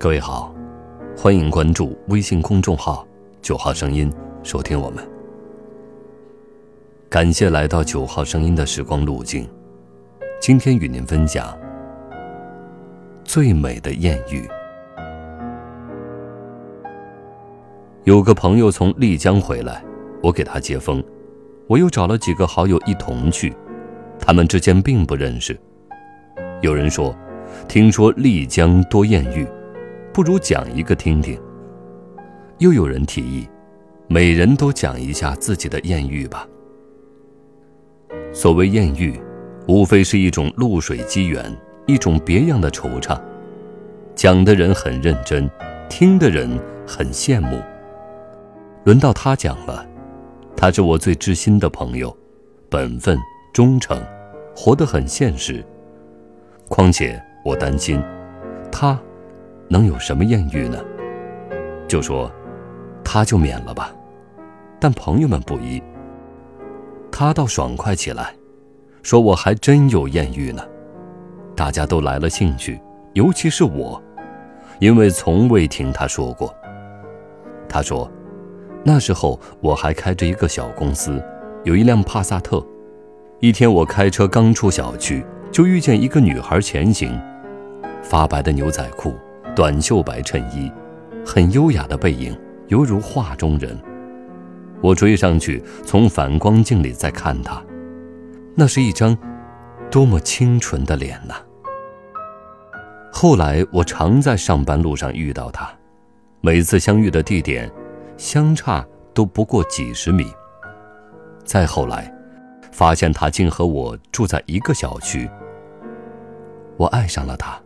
各位好，欢迎关注微信公众号“九号声音”，收听我们。感谢来到九号声音的时光路径，今天与您分享最美的艳遇。有个朋友从丽江回来，我给他接风，我又找了几个好友一同去，他们之间并不认识。有人说，听说丽江多艳遇，不如讲一个听听。又有人提议，每人都讲一下自己的艳遇吧。所谓艳遇，无非是一种露水机缘，一种别样的惆怅。讲的人很认真，听的人很羡慕。轮到他讲了，他是我最知心的朋友，本分忠诚，活得很现实。况且我担心，他能有什么艳遇呢？就说，他就免了吧。但朋友们不依，他倒爽快起来，说我还真有艳遇呢。大家都来了兴趣，尤其是我，因为从未听他说过。他说，那时候我还开着一个小公司，有一辆帕萨特。一天我开车刚出小区。就遇见一个女孩前行，发白的牛仔裤，短袖白衬衣，很优雅的背影，犹如画中人。我追上去，从反光镜里再看他，那是一张多么清纯的脸呐！后来我常在上班路上遇到他，每次相遇的地点相差都不过几十米。再后来。发现他竟和我住在一个小区，我爱上了他，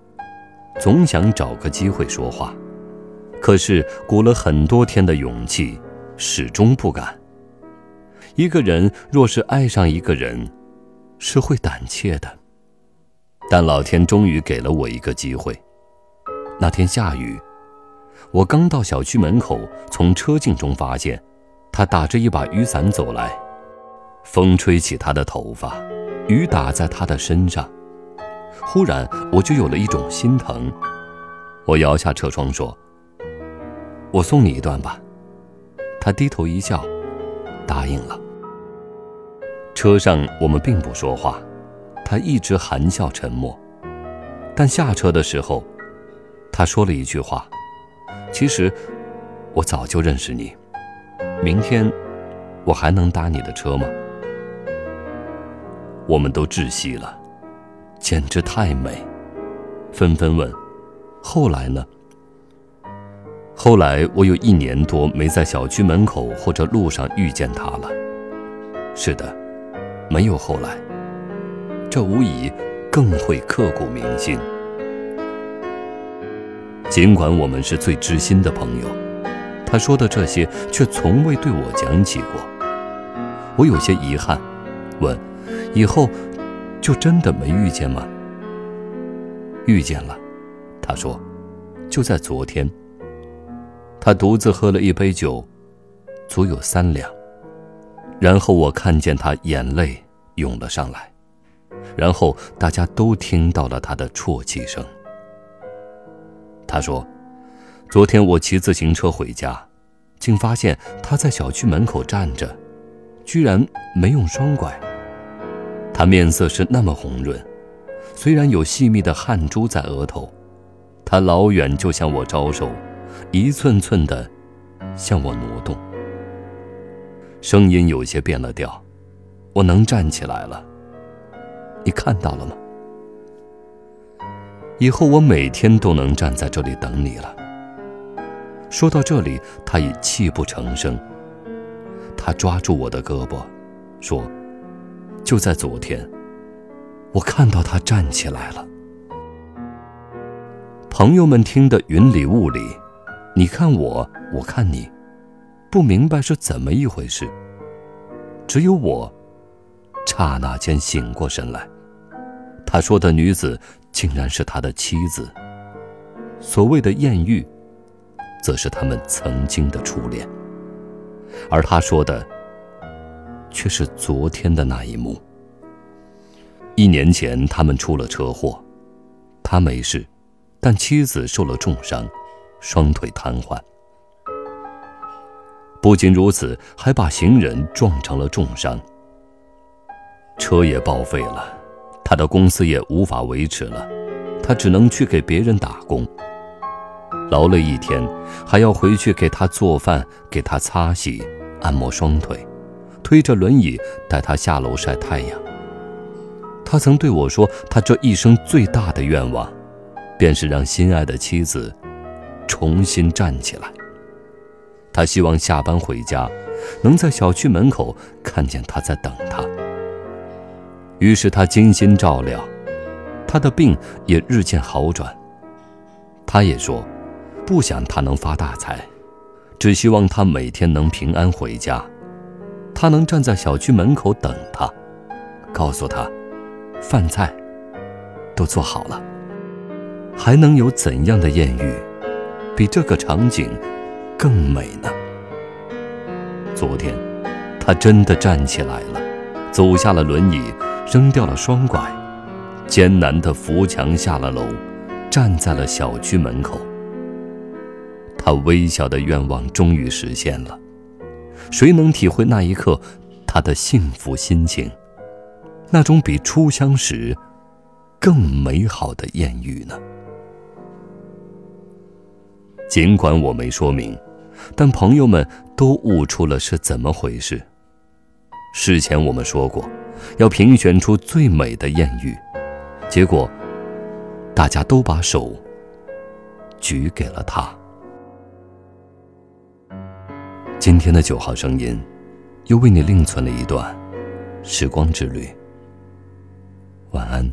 总想找个机会说话，可是鼓了很多天的勇气，始终不敢。一个人若是爱上一个人，是会胆怯的。但老天终于给了我一个机会。那天下雨，我刚到小区门口，从车镜中发现，他打着一把雨伞走来。风吹起他的头发，雨打在他的身上，忽然我就有了一种心疼。我摇下车窗说：“我送你一段吧。”他低头一笑，答应了。车上我们并不说话，他一直含笑沉默。但下车的时候，他说了一句话：“其实我早就认识你，明天我还能搭你的车吗？”我们都窒息了，简直太美，纷纷问：“后来呢？”后来我有一年多没在小区门口或者路上遇见他了。是的，没有后来。这无疑更会刻骨铭心。尽管我们是最知心的朋友，他说的这些却从未对我讲起过。我有些遗憾，问。以后，就真的没遇见吗？遇见了，他说，就在昨天。他独自喝了一杯酒，足有三两。然后我看见他眼泪涌了上来，然后大家都听到了他的啜泣声。他说，昨天我骑自行车回家，竟发现他在小区门口站着，居然没用双拐。他面色是那么红润，虽然有细密的汗珠在额头，他老远就向我招手，一寸寸的向我挪动。声音有些变了调，我能站起来了。你看到了吗？以后我每天都能站在这里等你了。说到这里，他已泣不成声。他抓住我的胳膊，说。就在昨天，我看到他站起来了。朋友们听得云里雾里，你看我，我看你，不明白是怎么一回事。只有我，刹那间醒过神来。他说的女子，竟然是他的妻子。所谓的艳遇，则是他们曾经的初恋。而他说的。却是昨天的那一幕。一年前，他们出了车祸，他没事，但妻子受了重伤，双腿瘫痪。不仅如此，还把行人撞成了重伤。车也报废了，他的公司也无法维持了，他只能去给别人打工。劳累一天，还要回去给他做饭，给他擦洗，按摩双腿，推着轮椅带他下楼晒太阳。他曾对我说，他这一生最大的愿望，便是让心爱的妻子重新站起来。他希望下班回家，能在小区门口看见他在等他。于是他精心照料，他的病也日渐好转。他也说，不想他能发大财，只希望他每天能平安回家，他能站在小区门口等他，告诉他，饭菜都做好了。还能有怎样的艳遇，比这个场景？更美呢。昨天，他真的站起来了，走下了轮椅，扔掉了双拐，艰难地扶墙下了楼，站在了小区门口。他微小的愿望终于实现了。谁能体会那一刻他的幸福心情？那种比初相识更美好的艳遇呢？尽管我没说明。但朋友们都悟出了是怎么回事。事前我们说过，要评选出最美的艳遇，结果大家都把手举给了他。今天的九号声音，又为你另存了一段时光之旅。晚安。